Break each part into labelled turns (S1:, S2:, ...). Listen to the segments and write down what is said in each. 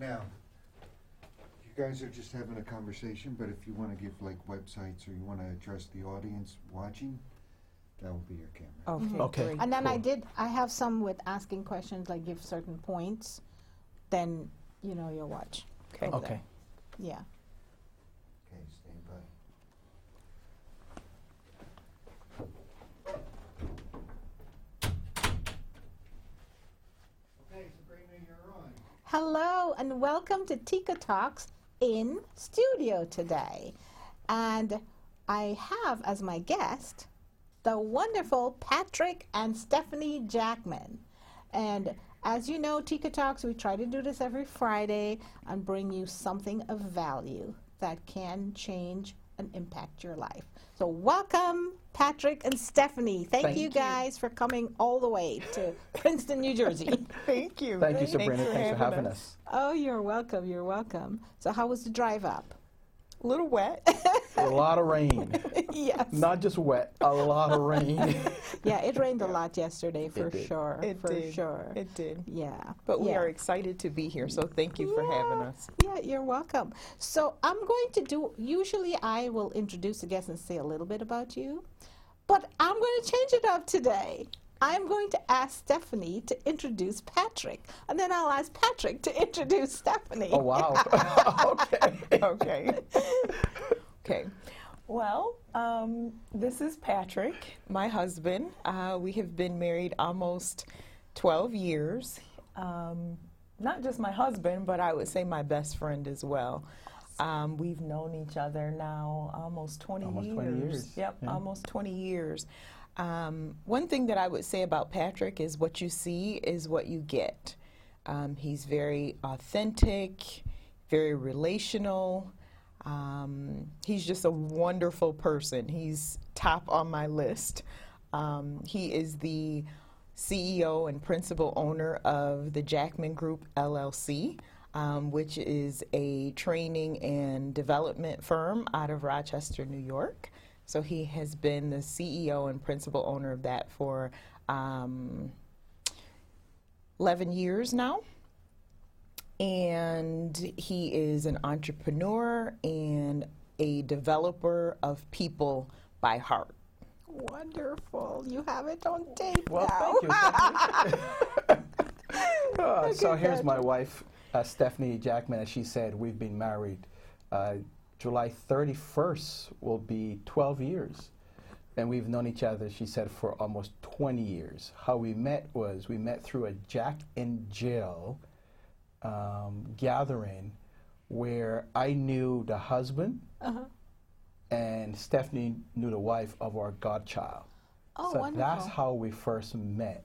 S1: Now, you guys are just having a conversation, but if you wanna give like websites or you wanna address the audience watching, that will be your camera.
S2: Okay. Mm-hmm.
S3: Okay.
S2: great.
S4: And then I
S3: Cool.
S4: did, I have some with asking questions, like give certain points, then, you know, you'll watch.
S2: Okay.
S3: Okay.
S4: there. Yeah.
S1: Okay, stand by. Okay, Sabrina, you're on.
S4: Hello and welcome to Tika Talks in studio today. And I have as my guest the wonderful Patrick and Stephanie Jackman. And as you know, Tika Talks, we try to do this every Friday and bring you something of value that can change and impact your life. So, welcome, Patrick and Stephanie. Thank,
S3: Thank
S4: you
S3: you.
S4: guys for coming all the way to Princeton, New Jersey.
S2: Thank you.
S3: Thank you,
S2: Thanks
S3: Sabrina. Thanks for having us.
S4: Oh, you're welcome. You're welcome. So, how was the drive up?
S2: A little wet.
S3: A lot of rain.
S4: yes.
S3: Not just wet, a lot of rain.
S4: Yeah, it rained a lot yesterday for
S3: did.
S4: sure.
S2: It
S4: for
S2: did.
S4: sure.
S2: It did.
S4: yeah.
S2: But we
S4: yeah.
S2: are excited to be here, so thank you for having us.
S4: Yeah, you're welcome. So, I'm going to do, usually I will introduce the guest and say a little bit about you, but I'm going to change it up today. I'm going to ask Stephanie to introduce Patrick, and then I'll ask Patrick to introduce Stephanie.
S3: Oh, wow. okay.
S2: okay. Okay. Well, um, this is Patrick, my husband. Uh, we have been married almost 12 years. Um, not just my husband, but I would say my best friend as well. Um, we've known each other now almost 20
S3: Almost
S2: years.
S3: 20 years,
S2: Yep,
S3: yeah.
S2: almost 20 years. Um, one thing that I would say about Patrick is what you see is what you get. Um, he's very authentic, very relational. Um, he's just a wonderful person. He's top on my list. Um, he is the CEO and principal owner of the Jackman Group LLC, um, which is a training and development firm out of Rochester, New York. So he has been the CEO and principal owner of that for um, 11 years now. And he is an entrepreneur and a developer of people by heart.
S4: Wonderful. You have it on tape
S3: Well,
S4: now.
S3: thank you. Uh, so here's my wife, uh, Stephanie Jackman. As she said, we've been married. Uh, July 31st will be 12 years. And we've known each other, she said, for almost 20 years. How we met was we met through a Jack and Jill um, gathering where I knew the husband
S4: Uh-huh.
S3: and Stephanie knew the wife of our godchild.
S4: Oh,
S3: so
S4: wonderful.
S3: that's how we first met.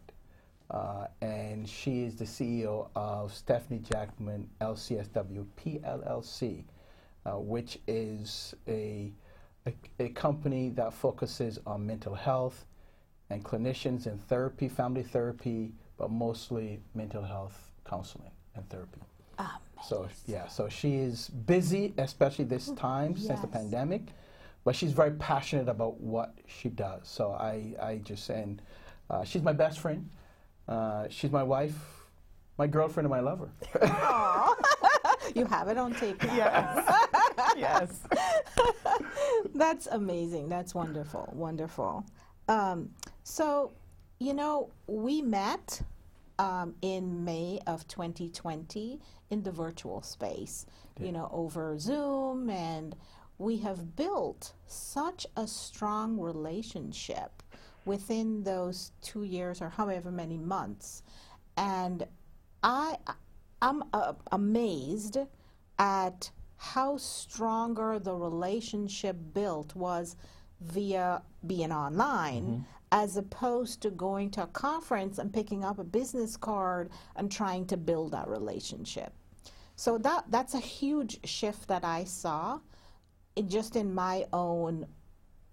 S3: Uh, and she is the CEO of Stephanie Jackman LCSW PLLC, uh, which is a, a, a company that focuses on mental health and clinicians in therapy, family therapy, but mostly mental health counseling and therapy. So yeah, so she is busy, especially this time since the pandemic, but she's very passionate about what she does. So I, I just and uh, she's my best friend. Uh, she's my wife, my girlfriend, and my lover.
S4: you have it on tape now.
S2: Yes. yes.
S4: That's amazing. That's wonderful. Wonderful. Um, so, you know, we met um, in May of 2020 in the virtual space, you know, over Zoom, and we have built such a strong relationship within those two years or however many months. And I, I'm uh, amazed at how stronger the relationship built was via being online as opposed to going to a conference and picking up a business card and trying to build that relationship. So that that's a huge shift that I saw just in my own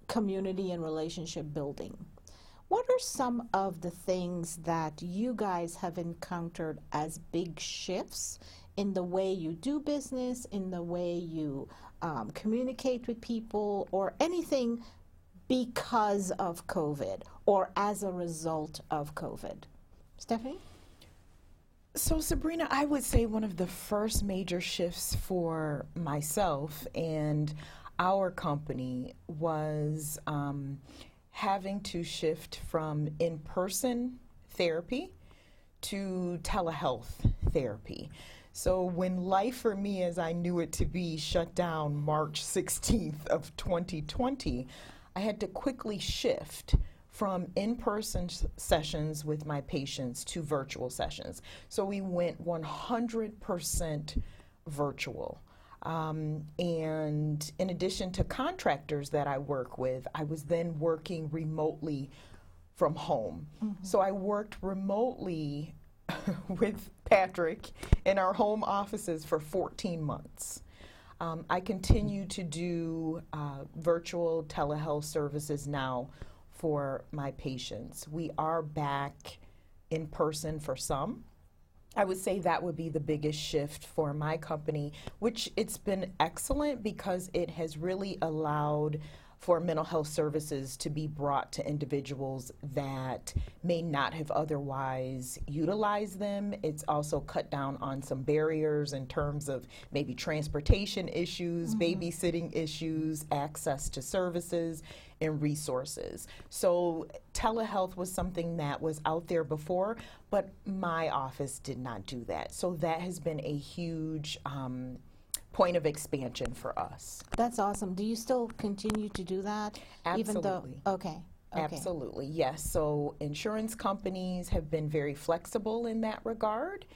S4: community and relationship building. What are some of the things that you guys have encountered as big shifts in the way you do business, in the way you um, communicate with people, or anything because of COVID or as a result of COVID? Stephanie?
S2: So, Sabrina, I would say one of the first major shifts for myself and our company was um, having to shift from in person therapy to telehealth therapy. So, when life for me as I knew it to be shut down March 16th of 2020, I had to quickly shift from in person sessions with my patients to virtual sessions. So we went 100% virtual. Um, and in addition to contractors that I work with, I was then working remotely from home. Mm-hmm. So I worked remotely with Patrick in our home offices for 14 months. Um, I continue to do uh, virtual telehealth services now for my patients. We are back in person for some. I would say that would be the biggest shift for my company, which it's been excellent because it has really allowed for mental health services to be brought to individuals that may not have otherwise utilized them. It's also cut down on some barriers in terms of maybe transportation issues, mm-hmm. babysitting issues, access to services and resources. So telehealth was something that was out there before, but my office did not do that. So that has been a huge um, point of expansion for us.
S4: That's awesome. Do you still continue to do that?
S2: Absolutely.
S4: Even though, okay. Okay.
S2: Absolutely, yes. So insurance companies have been very flexible in that regard,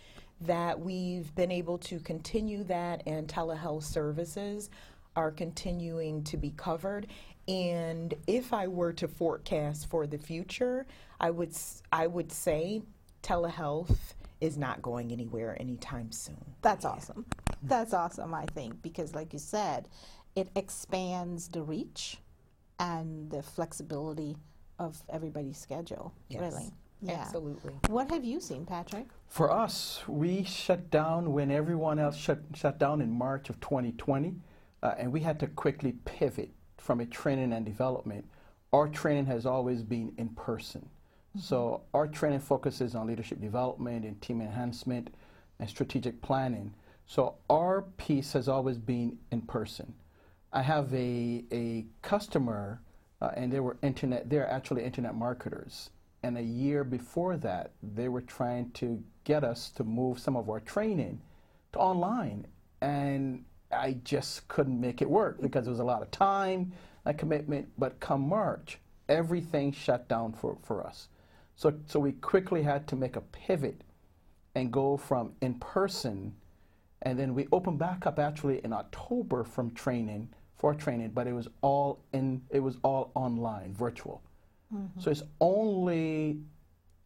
S2: that we've been able to continue that, and telehealth services are continuing to be covered. And if I were to forecast for the future, I would I would say telehealth is not going anywhere anytime soon.
S4: That's awesome. That's awesome, I think, because like you said, it expands the reach and the flexibility of everybody's schedule.
S2: Yes.
S4: Really.
S2: Yeah. Absolutely.
S4: What have you seen, Patrick?
S3: For us, we shut down when everyone else shut, shut down in March of 2020, uh, and we had to quickly pivot from a training and development. Our training has always been in person. So our training focuses on leadership development and team enhancement and strategic planning. So our piece has always been in person. I have a, a customer, uh, and they were internet, they're actually internet marketers. And a year before that, they were trying to get us to move some of our training to online. And I just couldn't make it work because there was a lot of time, a commitment. But come March, everything shut down for, for us. So, so we quickly had to make a pivot and go from in person, and then we opened back up actually in October from training for training, but it was all in it was all online, virtual. Mm-hmm. So it's only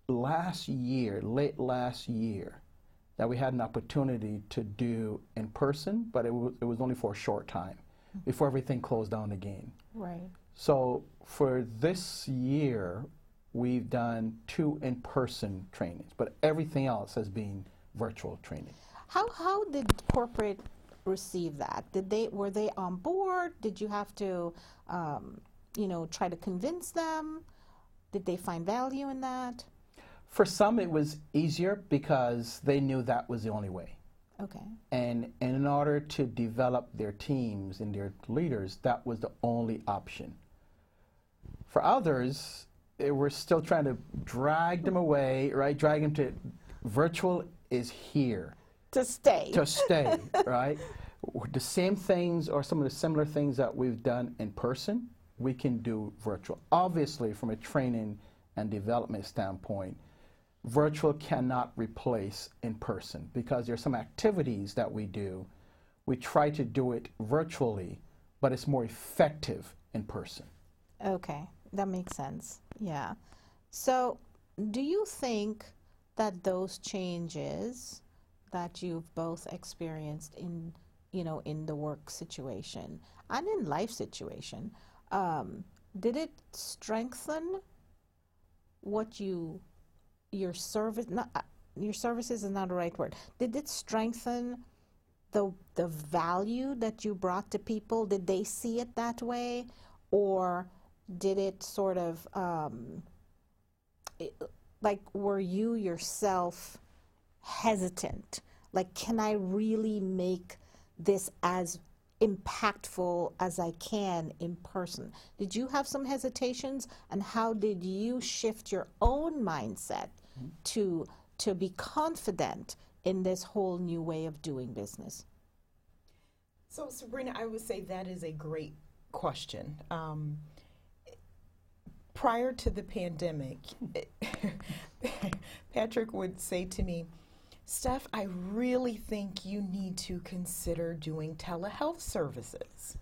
S3: last year, late last year, that we had an opportunity to do in person, but it was, it was only for a short time mm-hmm. before everything closed down again.
S4: Right.
S3: So for this year, we've done two in-person trainings, but everything else has been virtual training.
S4: How how did corporate receive that? Did they were they on board? Did you have to, um, you know, try to convince them? Did they find value in that?
S3: For some, it was easier because they knew that was the only way.
S4: Okay.
S3: And, and in order to develop their teams and their leaders, that was the only option. For others, Eh, we're still trying to drag them away, right? Drag them to virtual is here
S4: to stay.
S3: To stay, right? The same things or some of the similar things that we've done in person, we can do virtual. Obviously, from a training and development standpoint, virtual cannot replace in person because there are some activities that we do. We try to do it virtually, but it's more effective in person.
S4: Okay, that makes sense. Yeah. So, do you think that those changes that you've both experienced in, you know, in the work situation and in life situation, um, did it strengthen what you, your service, not, uh, your services is not the right word. Did it strengthen the the value that you brought to people? Did they see it that way, or did it sort of um, it, like were you yourself hesitant? Like, can I really make this as impactful as I can in person? Did you have some hesitations, and how did you shift your own mindset to to be confident in this whole new way of doing business?
S2: So, Sabrina, I would say that is a great question. Um, prior to the pandemic, Patrick would say to me, Steph, I really think you need to consider doing telehealth services.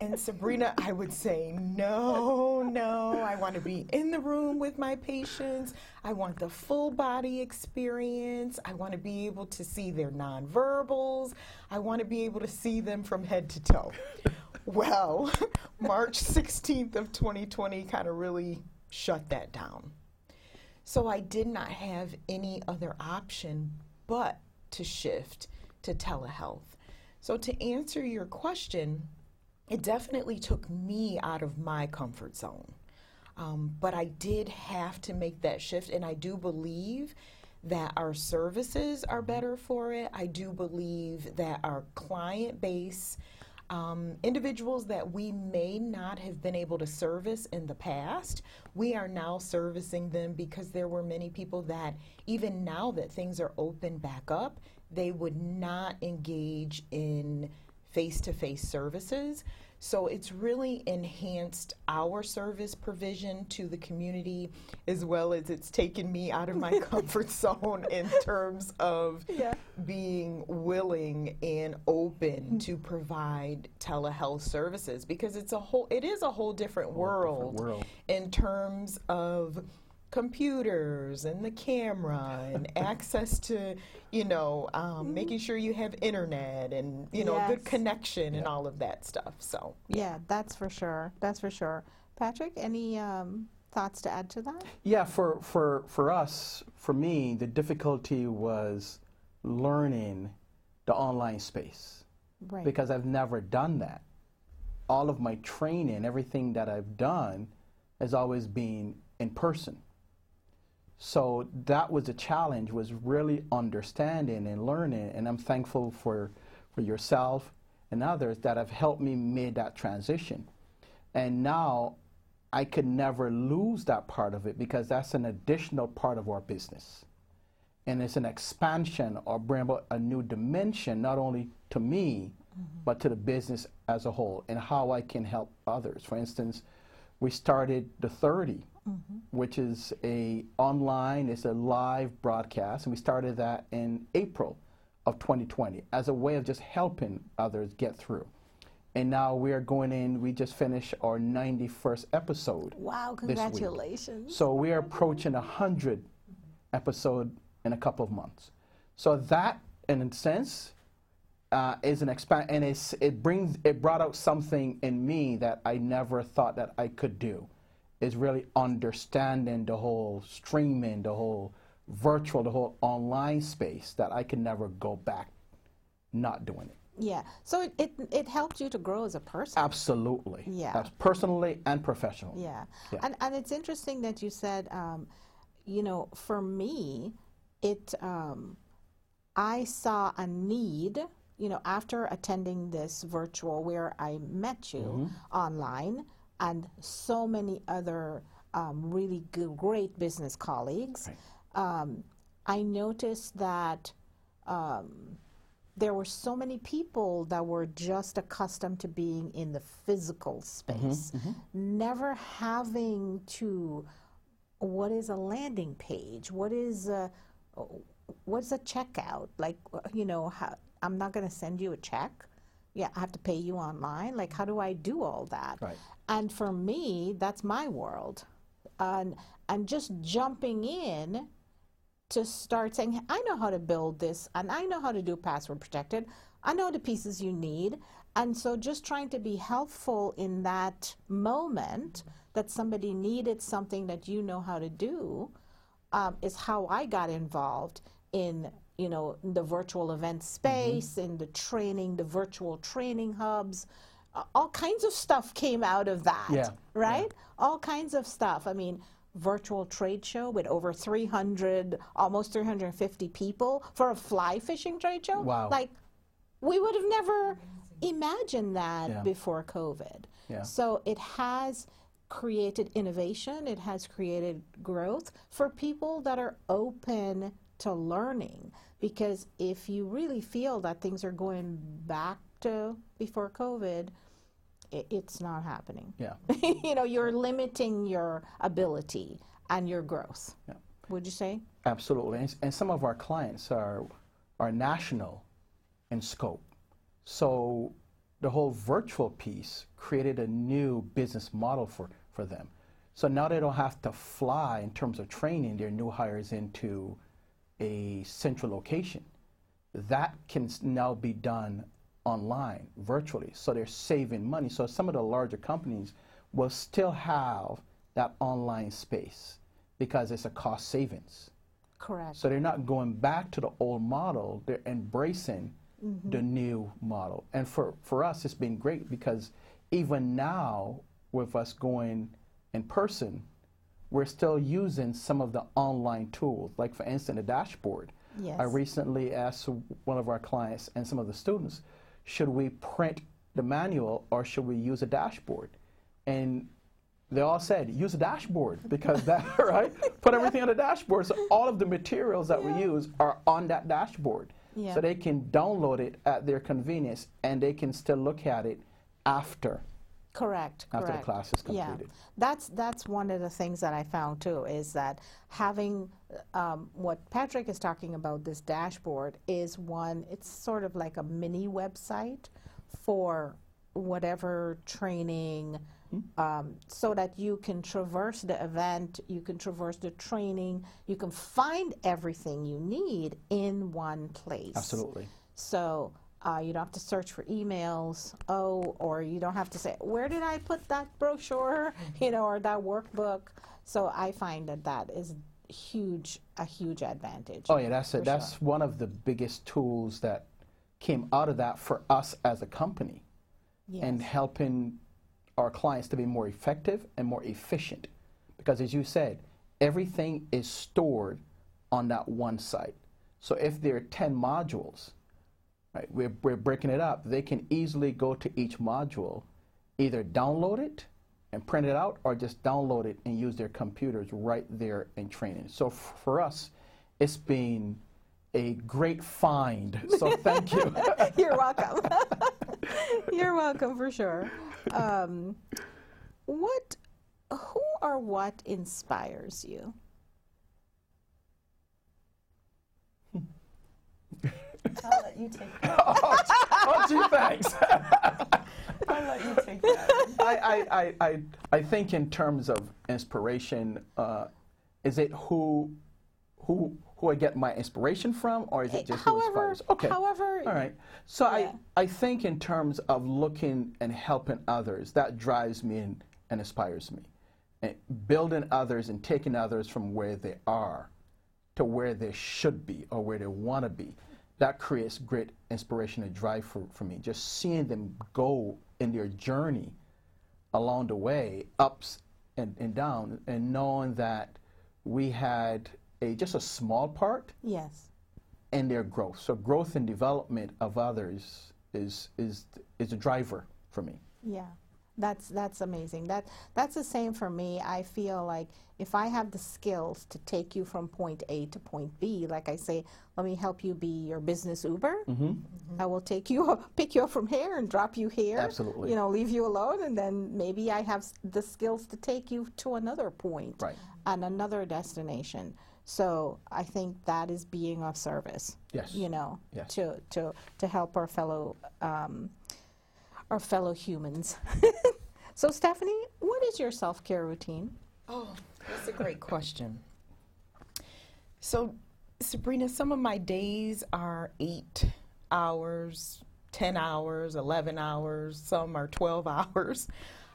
S2: And Sabrina, I would say, no, no, I want to be in the room with my patients. I want the full body experience. I want to be able to see their nonverbals. I want to be able to see them from head to toe. Well, March 16th of 2020 kind of really shut that down. So I did not have any other option but to shift to telehealth. So to answer your question, it definitely took me out of my comfort zone. Um, but I did have to make that shift, and I do believe that our services are better for it. I do believe that our client base, um, individuals that we may not have been able to service in the past, we are now servicing them because there were many people that, even now that things are open back up, they would not engage in face to face services. So it's really enhanced our service provision to the community as well as it's taken me out of my comfort zone in terms of
S4: Yeah.
S2: being willing and open hmm. to provide telehealth services because it's a whole it is a whole different world,
S3: world.
S2: in terms of computers and the camera and access to you know um, making sure you have internet and you know a good
S4: Yes.
S2: connection and all of that stuff so
S4: Yeah, that's for sure. That's for sure. Patrick, any um, thoughts to add to that?
S3: Yeah, for, for, for us, for me, the difficulty was learning the online space
S4: Right.
S3: because I've never done that. All of my training, everything that I've done, has always been in person. So that was a challenge, was really understanding and learning, and I'm thankful for, for yourself and others that have helped me make that transition. And now I could never lose that part of it because that's an additional part of our business. And it's an expansion or bring about a new dimension, not only to me, mm-hmm. but to the business as a whole and how I can help others. For instance, we started the 30, which is a online, it's a live broadcast, and we started that in April of 2020 as a way of just helping others get through. And now we are going in, we just finished our 91st episode.
S4: Wow, congratulations.
S3: So we are approaching a hundred episode in a couple of months. So that, in a sense, uh, is an expand, and it's, it brings it brought out something in me that I never thought that I could do. Is really understanding the whole streaming, the whole virtual, the whole online space that I can never go back not doing it.
S4: Yeah. So it, it, it helped you to grow as a person.
S3: Absolutely.
S4: Yeah.
S3: That's personally and professionally.
S4: Yeah.
S3: Yeah.
S4: And, and it's interesting that you said, um, you know, for me, it, um, I saw a need, you know, after attending this virtual where I met you online and so many other um, really good, great business colleagues, um, I noticed that um, there were so many people that were just accustomed to being in the physical space, never having to. What is a landing page? What is a what's a checkout? Like you know, how, I'm not going to send you a check. Yeah, I have to pay you online. Like, how do I do all that?
S3: Right.
S4: And for me, that's my world, and and just jumping in to start saying, I know how to build this and I know how to do password protected. I know the pieces you need. And so just trying to be helpful in that moment that somebody needed something that you know how to do um, is how I got involved in you know the virtual event space, in the training, the virtual training hubs. Uh, all kinds of stuff came out of that,
S3: Yeah,
S4: right? All kinds of stuff. I mean, virtual trade show with over 300, almost 350 people for a fly fishing trade show.
S3: Wow.
S4: Like, we would have never imagined that
S3: Yeah.
S4: before COVID.
S3: Yeah.
S4: So it has created innovation, it has created growth for people that are open to learning. Because if you really feel that things are going back to before COVID, i it's not happening.
S3: Yeah.
S4: you know, you're limiting your ability and your growth.
S3: Yeah.
S4: Would you say?
S3: Absolutely, and, and some of our clients are are national in scope. So the whole virtual piece created a new business model for, for them. So now they don't have to fly in terms of training their new hires into a central location. That can now be done online, virtually. So they're saving money. So some of the larger companies will still have that online space because it's a cost savings.
S4: Correct.
S3: So they're not going back to the old model, they're embracing
S4: Mm-hmm.
S3: the new model. And for, for us, it's been great because even now, with us going in person, we're still using some of the online tools. Like, for instance, a dashboard.
S4: Yes.
S3: I recently asked one of our clients and some of the students, should we print the manual or should we use a dashboard? And they all said, use a dashboard because that, right? Put everything on the dashboard. So all of the materials that we use are on that dashboard.
S4: Yeah.
S3: So they can download it at their convenience and they can still look at it after.
S4: Correct.
S3: After the
S4: correct.
S3: class is
S4: Yeah, that's that's one of the things that I found too is that having um, what Patrick is talking about this dashboard is one. It's sort of like a mini website for whatever training. Um, so that you can traverse the event, you can traverse the training, you can find everything you need in one place.
S3: Absolutely.
S4: So uh, you don't have to search for emails. Oh, or you don't have to say, where did I put that brochure? You know, or that workbook. So I find that that is huge, a huge advantage.
S3: Oh yeah, that's it. That's
S4: sure.
S3: one of the biggest tools that came out of that for us as a company, and helping our clients to be more effective and more efficient. Because as you said, everything is stored on that one site. So if there are ten modules, right, we're, we're breaking it up. They can easily go to each module, either download it and print it out, or just download it and use their computers right there in training. So for us, it's been a great find. So thank you.
S4: You're welcome. You're welcome for sure. Um, what, who or what inspires you?
S2: I'll let you take that.
S3: oh, gee, thanks.
S2: I'll let you take that.
S3: I, I, I, I, I think in terms of inspiration, uh, is it who, who, who I get my inspiration from, or is it just who
S4: however,
S3: inspires? Okay.
S4: however,
S3: All right. So
S4: Yeah.
S3: I, I think in terms of looking and helping others, that drives me and, and inspires me. And building others and taking others from where they are to where they should be or where they want to be. That creates great inspiration and drive for, for me. Just seeing them go in their journey along the way, ups and, and down, and knowing that we had a just a small part
S4: yes.
S3: in their growth. So growth and development of others is is is a driver for me.
S4: Yeah, that's that's amazing. That that's the same for me. I feel like if I have the skills to take you from point A to point B, like I say, let me help you be your business Uber.
S3: Mm-hmm.
S4: I will take you, pick you up from here and drop you here.
S3: Absolutely.
S4: You know, leave you alone, and then maybe I have the skills to take you to another point
S3: Right.
S4: and another destination. So I think that is being of service.
S3: Yes.
S4: You know,
S3: Yes.
S4: to to to help our fellow um, our fellow humans. so Stephanie, what is your self care routine?
S2: Oh, that's a great question. So, Sabrina, some of my days are eight hours, 10 hours, 11 hours, some are 12 hours.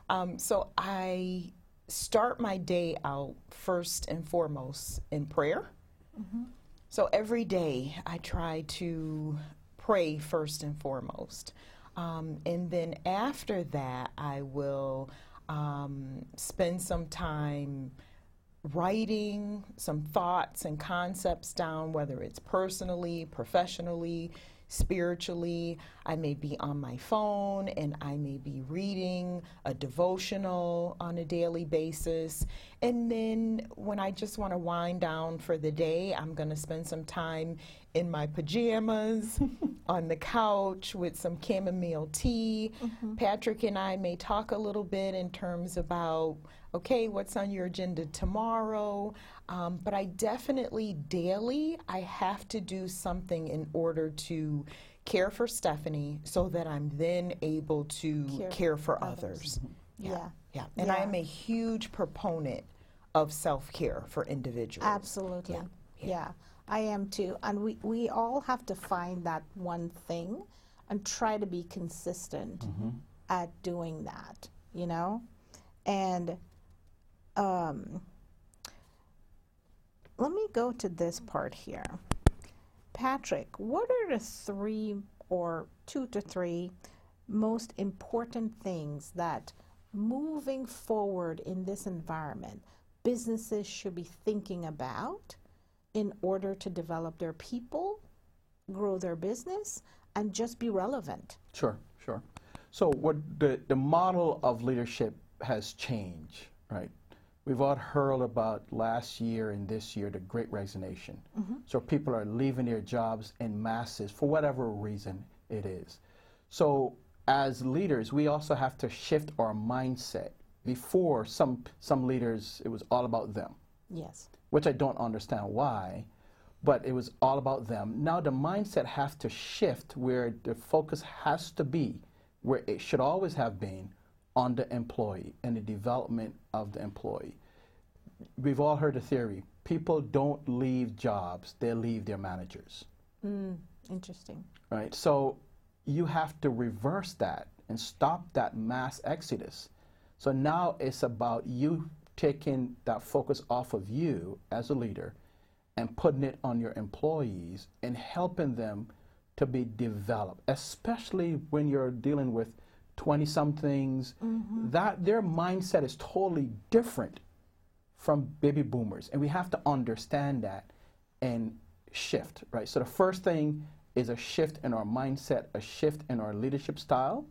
S2: Um, so, I start my day out first and foremost in prayer. So, every day I try to pray first and foremost. Um, and then after that, I will um, spend some time writing some thoughts and concepts down, whether it's personally, professionally, spiritually. I may be on my phone and I may be reading a devotional on a daily basis. And then when I just want to wind down for the day, I'm going to spend some time in my pajamas on the couch with some chamomile tea. Patrick and I may talk a little bit in terms about, okay, what's on your agenda tomorrow? Um, but I definitely daily, I have to do something in order to care for Stephanie so that I'm then able to
S4: Care
S2: care,
S4: for others.
S2: others.
S4: Yeah.
S2: Yeah. And I'm a huge proponent of self care for individuals.
S4: Absolutely.
S2: Yeah.
S4: Yeah.
S2: Yeah.
S4: I am too. And we, we all have to find that one thing and try to be consistent at doing that, you know? And um, let me go to this part here. Patrick, what are the three or two to three most important things that moving forward in this environment businesses should be thinking about in order to develop their people, grow their business, and just be relevant?
S3: Sure, sure. So what the, the model of leadership has changed, right? We've all heard about last year and this year the great resignation. Mm-hmm. So people are leaving their jobs in masses for whatever reason it is. So as leaders, we also have to shift our mindset. Before some some leaders it was all about them
S4: Yes.
S3: which I don't understand why, but it was all about them. Now the mindset has to shift where the focus has to be, where it should always have been, on the employee and the development of the employee. We've all heard the theory people don't leave jobs, they leave their managers
S4: Mm, interesting.
S3: right? So you have to reverse that and stop that mass exodus. So now it's about you taking that focus off of you as a leader and putting it on your employees and helping them to be developed, especially when you're dealing with 20 somethings mm-hmm. that their mindset is totally different from baby boomers and we have to understand that and shift right? So the first thing is a shift in our mindset a shift in our leadership style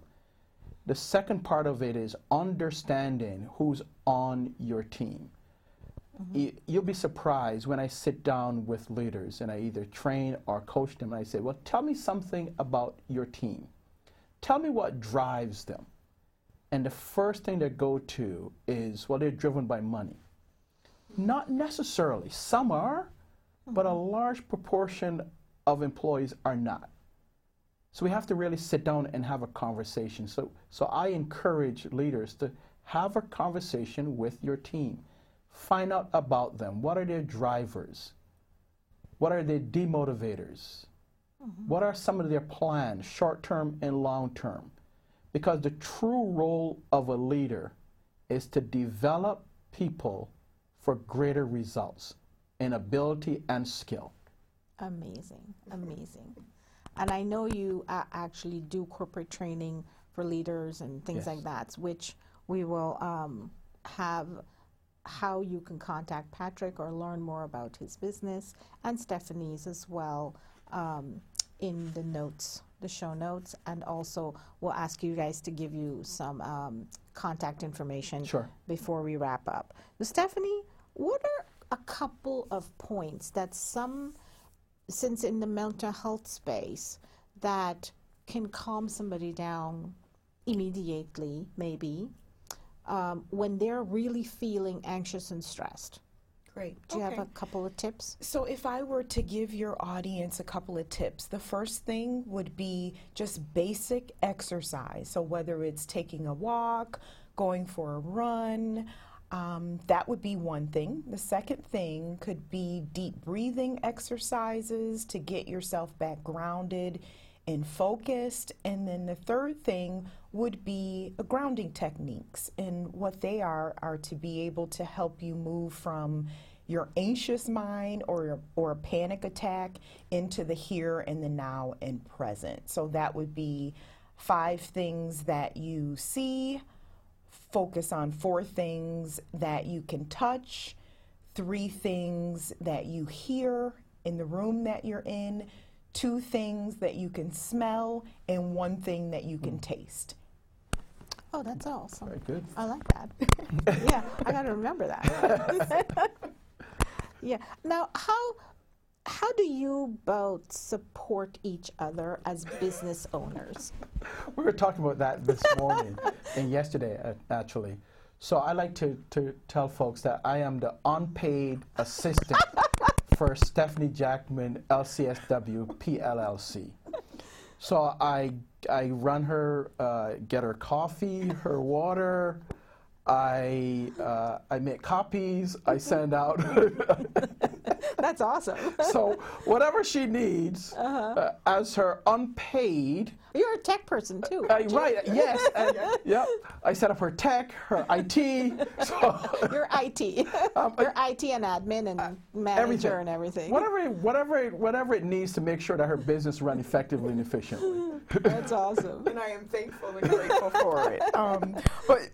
S3: the second part of it is understanding who's on your team. Mm-hmm. Y- you'll be surprised when i sit down with leaders and i either train or coach them and i say well tell me something about your team. Tell me what drives them. And the first thing they go to is well they're driven by money. Not necessarily. Some are, but a mm-hmm. large proportion of employees are not. So we have to really sit down and have a conversation. So, so I encourage leaders to have a conversation with your team. Find out about them. What are their drivers? What are their demotivators? Mm-hmm. What are some of their plans, short term and long term? Because the true role of a leader is to develop people for greater results in ability and skill.
S4: Amazing, amazing. And I know you a- actually do corporate training for leaders and things
S3: Yes.
S4: like that, which we will um, have how you can contact Patrick or learn more about his business and Stephanie's as well um, in the notes, the show notes. And also, we'll ask you guys to give you some um, contact information
S3: Sure.
S4: before we wrap up. So Stephanie, what are a couple of points that some, since in the mental health space, that can calm somebody down immediately, maybe, um, when they're really feeling anxious and stressed?
S2: Great.
S4: Do you have a couple of tips?
S2: So, if I were to give your audience a couple of tips, the first thing would be just basic exercise. So, whether it's taking a walk, going for a run, um, that would be one thing. The second thing could be deep breathing exercises to get yourself back grounded and focused. And then the third thing would be grounding techniques. And what they are are to be able to help you move from your anxious mind or or a panic attack into the here and the now and present. So that would be five things that you see, focus on four things that you can touch, three things that you hear in the room that you're in, two things that you can smell, and one thing that you can hmm. taste.
S4: Oh, that's awesome.
S3: Very good.
S4: I like that. yeah, I got to remember that. yeah. Now, how how do you both support each other as business owners?
S3: We were talking about that this morning and yesterday, uh, actually. So I like to, to tell folks that I am the unpaid assistant for Stephanie Jackman, LCSW, PLLC. So I, I run her, uh, get her coffee, her water. I, uh, I make copies. I send out.
S4: That's awesome.
S3: so whatever she needs uh, as her unpaid
S4: You're a tech person too.
S3: uh,
S4: aren't you?
S3: right, yes. And, yep. I set up her tech, her IT, so
S4: You're IT.
S3: Um,
S4: You're IT and admin and manager
S3: everything.
S4: and everything.
S3: Whatever, whatever, whatever it needs to make sure that her business run effectively and efficiently.
S4: That's awesome.
S2: and I am thankful and grateful for it. Um, but i-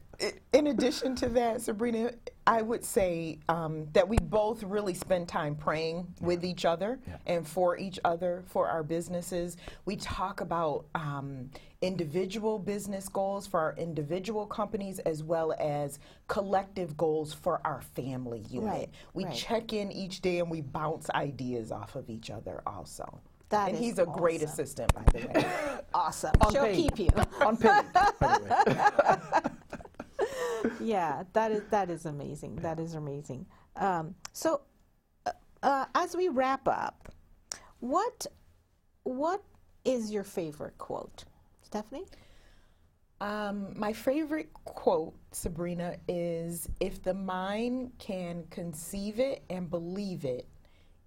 S2: in addition to that, Sabrina, I would say um, that we both really spend time praying with each other
S3: Yeah.
S2: and for each other for our businesses. We talk about um, individual business goals for our individual companies as well as collective goals for our family unit.
S4: Right,
S2: We
S4: right.
S2: check in each day and we bounce ideas off of each other also.
S4: That
S2: and
S4: is
S2: he's a great assistant, by the way.
S4: Awesome. She'll
S3: Unpaid.
S4: keep you.
S3: Unpaid, by the way.
S4: yeah, that is that is amazing. That is amazing. Um, so, uh, uh, as we wrap up, what what is your favorite quote, Stephanie?
S2: Um, my favorite quote, Sabrina, is if the mind can conceive it and believe it,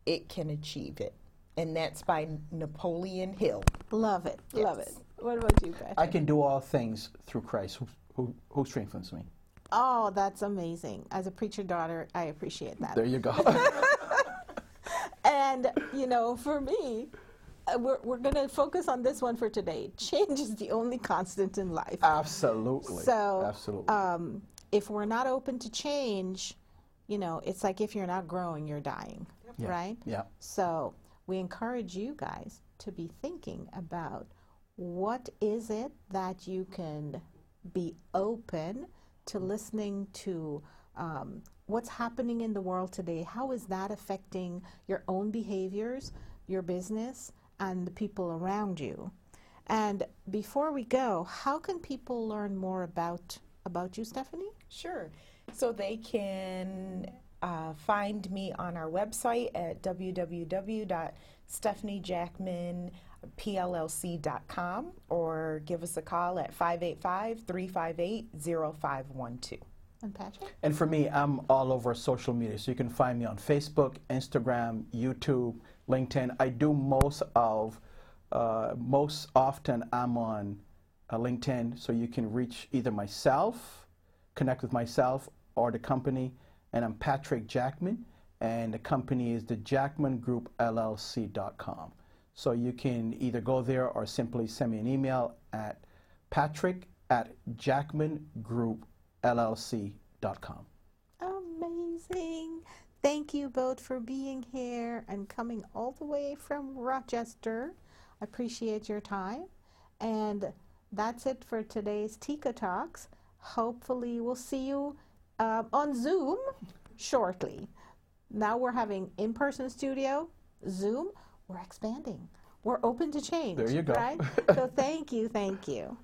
S2: it can achieve it. And that's by Napoleon Hill.
S4: Love it. Love it. What about you, Patrick?
S3: I can do all things through Christ who, who, strengthens me.
S4: oh, that's amazing. As a preacher daughter, I appreciate that.
S3: There you go.
S4: And, you know, for me, uh, we're, we're going to focus on this one for today. Change is the only constant in life.
S3: Absolutely.
S4: So,
S3: Absolutely.
S4: um, if we're not open to change, you know, it's like if you're not growing, you're dying,
S3: Yeah.
S4: right?
S3: yeah.
S4: So, we encourage you guys to be thinking about what is it that you can be open to listening to um, what's happening in the world today. How is that affecting your own behaviors, your business, and the people around you? And before we go, how can people learn more about about you, Stephanie?
S2: Sure. So they can uh, find me on our website at www.stephaniejackmanpllc.com or give us a call at 585 358 0512.
S4: And Patrick?
S3: And for me, I'm all over social media. So you can find me on Facebook, Instagram, YouTube, LinkedIn. I do most of, uh, most often I'm on uh, LinkedIn. So you can reach either myself, connect with myself, or the company. And I'm Patrick Jackman. And the company is the Jackman Group LLC.com. So you can either go there or simply send me an email at patrick at jackmangroup.llc.com.
S4: Amazing. Thank you both for being here and coming all the way from Rochester. I appreciate your time. And that's it for today's Tika Talks. Hopefully, we'll see you um, on Zoom shortly. Now we're having in person studio, Zoom. We're expanding. We're open to change.
S3: There you go.
S4: Right? so, thank you. Thank you.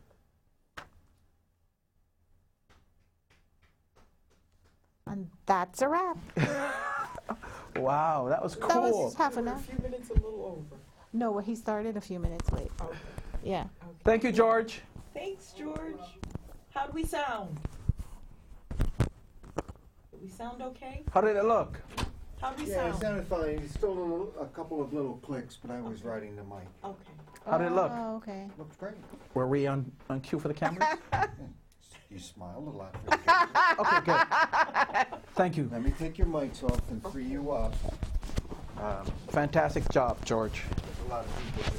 S4: And that's a wrap.
S3: Wow, that was cool.
S4: That was
S3: cool.
S4: just half an hour.
S2: few minutes a little over.
S4: No, well, he started a few minutes late. Yeah.
S3: Thank you, George.
S5: Thanks, George. How'd we sound? Did we sound okay?
S3: How did it look?
S5: How'd we
S1: Yeah, it
S5: sound?
S1: sounded fine. It's still a, little, a couple of little clicks, but I was writing the mic.
S5: Okay.
S3: How did it look?
S4: Oh, okay.
S1: Looks great.
S3: Were we on, on cue for the camera?
S1: You smiled a lot. for the camera.
S3: okay, good. Thank you.
S1: Let me take your mics off and free you up.
S3: Um, fantastic job, George.
S1: There's a lot of people.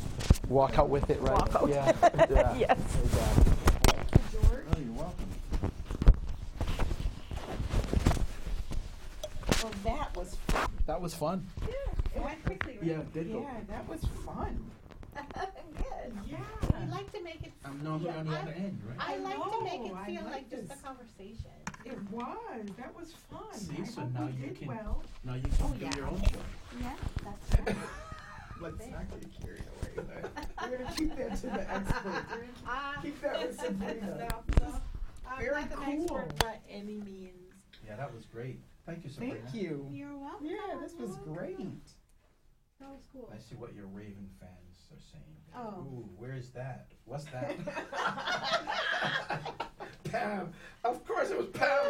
S3: Walk out with it, right?
S4: Walk out.
S3: Yeah. yeah.
S4: Yes.
S3: Exactly.
S1: Oh, you're welcome.
S2: Well, that was fun.
S3: That was fun.
S2: Yeah, it went quickly, right?
S3: Yeah, it did go
S2: Yeah, that was fun.
S4: Good.
S2: Yeah.
S4: We like to make it.
S3: I'm normally on the
S4: I-
S3: other end, right?
S4: I
S2: I
S4: like to make
S2: know,
S4: it feel
S2: like
S4: like just
S2: this.
S4: a conversation.
S2: It was. That was fun.
S3: See,
S2: I
S3: so
S2: hope
S3: now
S2: we
S3: you
S2: did
S3: can-
S2: well.
S3: Now you can
S4: Oh,
S3: do
S4: yeah.
S3: your own show.
S4: Yeah, that's right.
S2: Let's not get carried away. We're gonna keep that to the expert.
S4: Ah.
S2: Keep that with Sabrina.
S4: No, no. I'm
S2: Very
S4: not an
S2: cool.
S4: expert by any means.
S3: Yeah, that was great. Thank you, Sabrina.
S2: Thank you.
S4: You're welcome.
S2: Yeah, this was
S4: You're
S2: great.
S4: welcome. That was cool.
S3: I see what your Raven fans are saying.
S4: Oh.
S3: Ooh, where is that? What's that?
S2: Pam.
S3: of course it was Pam.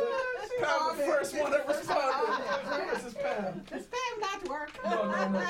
S2: Pam, the first one that responded.
S3: This is Pam.
S4: The spam not work.
S3: No, no, no.